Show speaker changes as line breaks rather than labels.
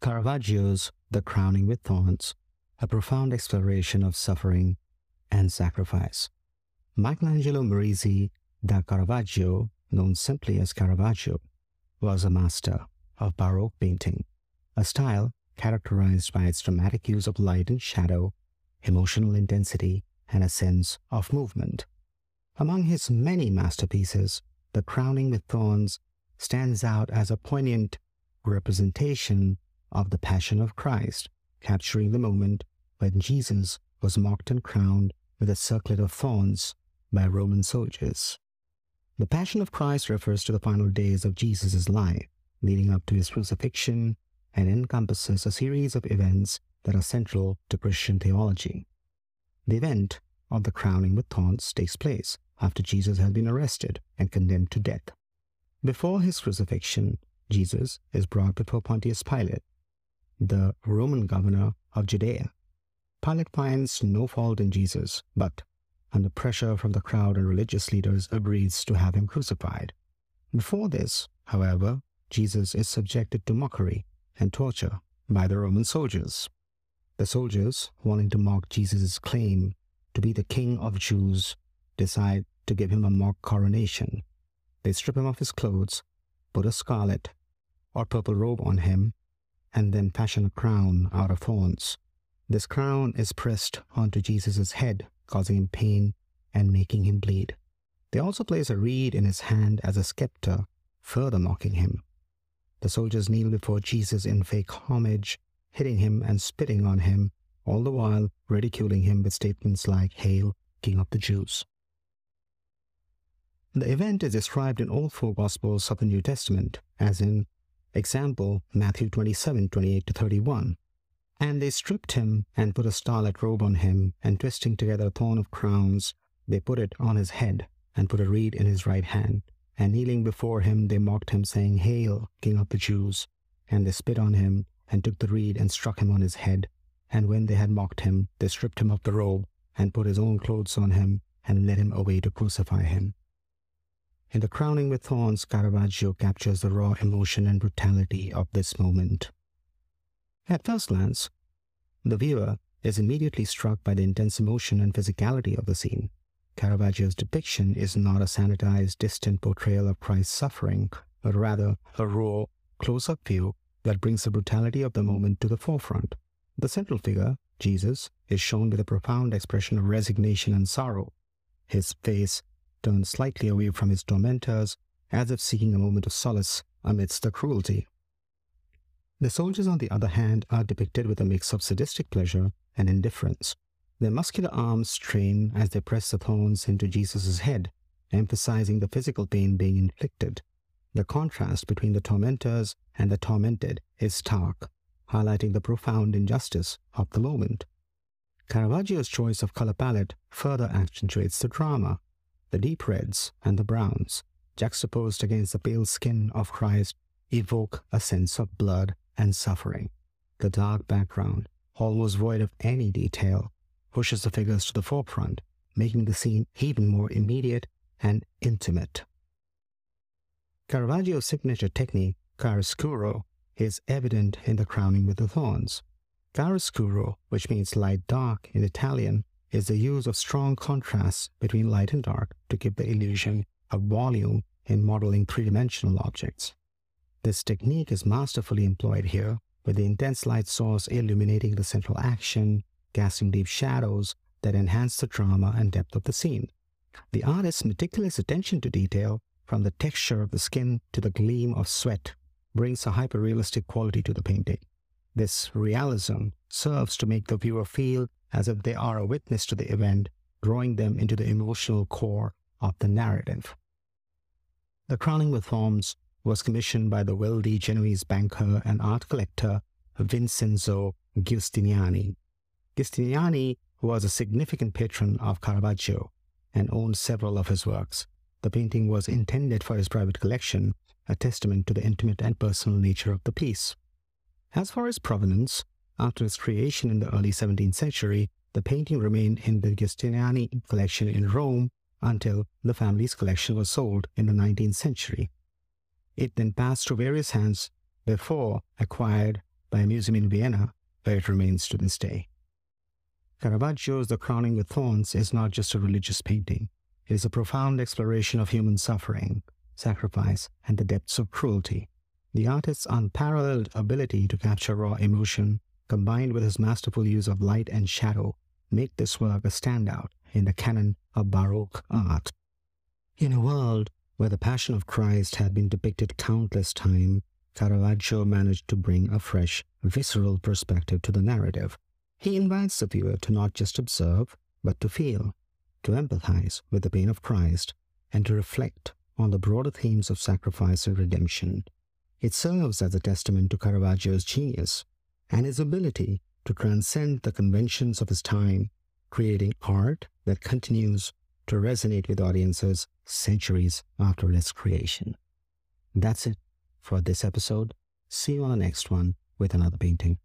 Caravaggio's The Crowning with Thorns, a profound exploration of suffering and sacrifice. Michelangelo Merisi da Caravaggio, known simply as Caravaggio, was a master of Baroque painting, a style characterized by its dramatic use of light and shadow, emotional intensity, and a sense of movement. Among his many masterpieces, The Crowning with Thorns stands out as a poignant representation of the Passion of Christ, capturing the moment when Jesus was mocked and crowned with a circlet of thorns by Roman soldiers. The Passion of Christ refers to the final days of Jesus' life, leading up to his crucifixion, and encompasses a series of events that are central to Christian theology. The event of the crowning with thorns takes place after Jesus has been arrested and condemned to death. Before his crucifixion, Jesus is brought before Pontius Pilate, the Roman governor of Judea. Pilate finds no fault in Jesus, but under pressure from the crowd and religious leaders agrees to have him crucified. Before this, however, Jesus is subjected to mockery and torture by the Roman soldiers. The soldiers, wanting to mock Jesus' claim to be the king of Jews, decide to give him a mock coronation. They strip him of his clothes, put a scarlet or purple robe on him, and then fashion a crown out of thorns. This crown is pressed onto Jesus' head, causing him pain and making him bleed. They also place a reed in his hand as a scepter, further mocking him. The soldiers kneel before Jesus in fake homage, hitting him and spitting on him, all the while ridiculing him with statements like, Hail, King of the Jews. The event is described in all four Gospels of the New Testament, as in example Matthew 27 28 to 31. And they stripped him and put a scarlet robe on him, and twisting together a thorn of crowns, they put it on his head, and put a reed in his right hand. And kneeling before him, they mocked him, saying, Hail, King of the Jews! And they spit on him, and took the reed, and struck him on his head. And when they had mocked him, they stripped him of the robe, and put his own clothes on him, and led him away to crucify him. In The Crowning with Thorns, Caravaggio captures the raw emotion and brutality of this moment. At first glance, the viewer is immediately struck by the intense emotion and physicality of the scene. Caravaggio's depiction is not a sanitized, distant portrayal of Christ's suffering, but rather a raw, close-up view that brings the brutality of the moment to the forefront. The central figure, Jesus, is shown with a profound expression of resignation and sorrow. His face turned slightly away from his tormentors, as if seeking a moment of solace amidst the cruelty. The soldiers, on the other hand, are depicted with a mix of sadistic pleasure and indifference. Their muscular arms strain as they press the thorns into Jesus' head, emphasizing the physical pain being inflicted. The contrast between the tormentors and the tormented is stark, highlighting the profound injustice of the moment. Caravaggio's choice of color palette further accentuates the drama. The deep reds and the browns, juxtaposed against the pale skin of Christ, evoke a sense of blood and suffering. The dark background, almost void of any detail, pushes the figures to the forefront, making the scene even more immediate and intimate. Caravaggio's signature technique, chiaroscuro, is evident in the crowning with the thorns. Chiaroscuro, which means light dark in Italian, is the use of strong contrasts between light and dark to give the illusion of volume in modeling three-dimensional objects. This technique is masterfully employed here, with the intense light source illuminating the central action, casting deep shadows that enhance the drama and depth of the scene. The artist's meticulous attention to detail, from the texture of the skin to the gleam of sweat, brings a hyper-realistic quality to the painting. This realism serves to make the viewer feel as if they are a witness to the event, drawing them into the emotional core of the narrative. The Crowning with Thorns was commissioned by the wealthy Genoese banker and art collector Vincenzo Giustiniani. Giustiniani was a significant patron of Caravaggio and owned several of his works. The painting was intended for his private collection, a testament to the intimate and personal nature of the piece. As for its provenance, after its creation in the early 17th century, the painting remained in the Giustiniani collection in Rome until the family's collection was sold in the 19th century. It then passed through various hands before acquired by a museum in Vienna, where it remains to this day. Caravaggio's The Crowning with Thorns is not just a religious painting. It is a profound exploration of human suffering, sacrifice, and the depths of cruelty. The artist's unparalleled ability to capture raw emotion, combined with his masterful use of light and shadow, make this work a standout in the canon of Baroque art. In a world where the Passion of Christ had been depicted countless times, Caravaggio managed to bring a fresh, visceral perspective to the narrative. He invites the viewer to not just observe, but to feel, to empathize with the pain of Christ, and to reflect on the broader themes of sacrifice and redemption. It serves as a testament to Caravaggio's genius and his ability to transcend the conventions of his time, creating art that continues to resonate with audiences centuries after its creation. That's it for this episode. See you on the next one with another painting.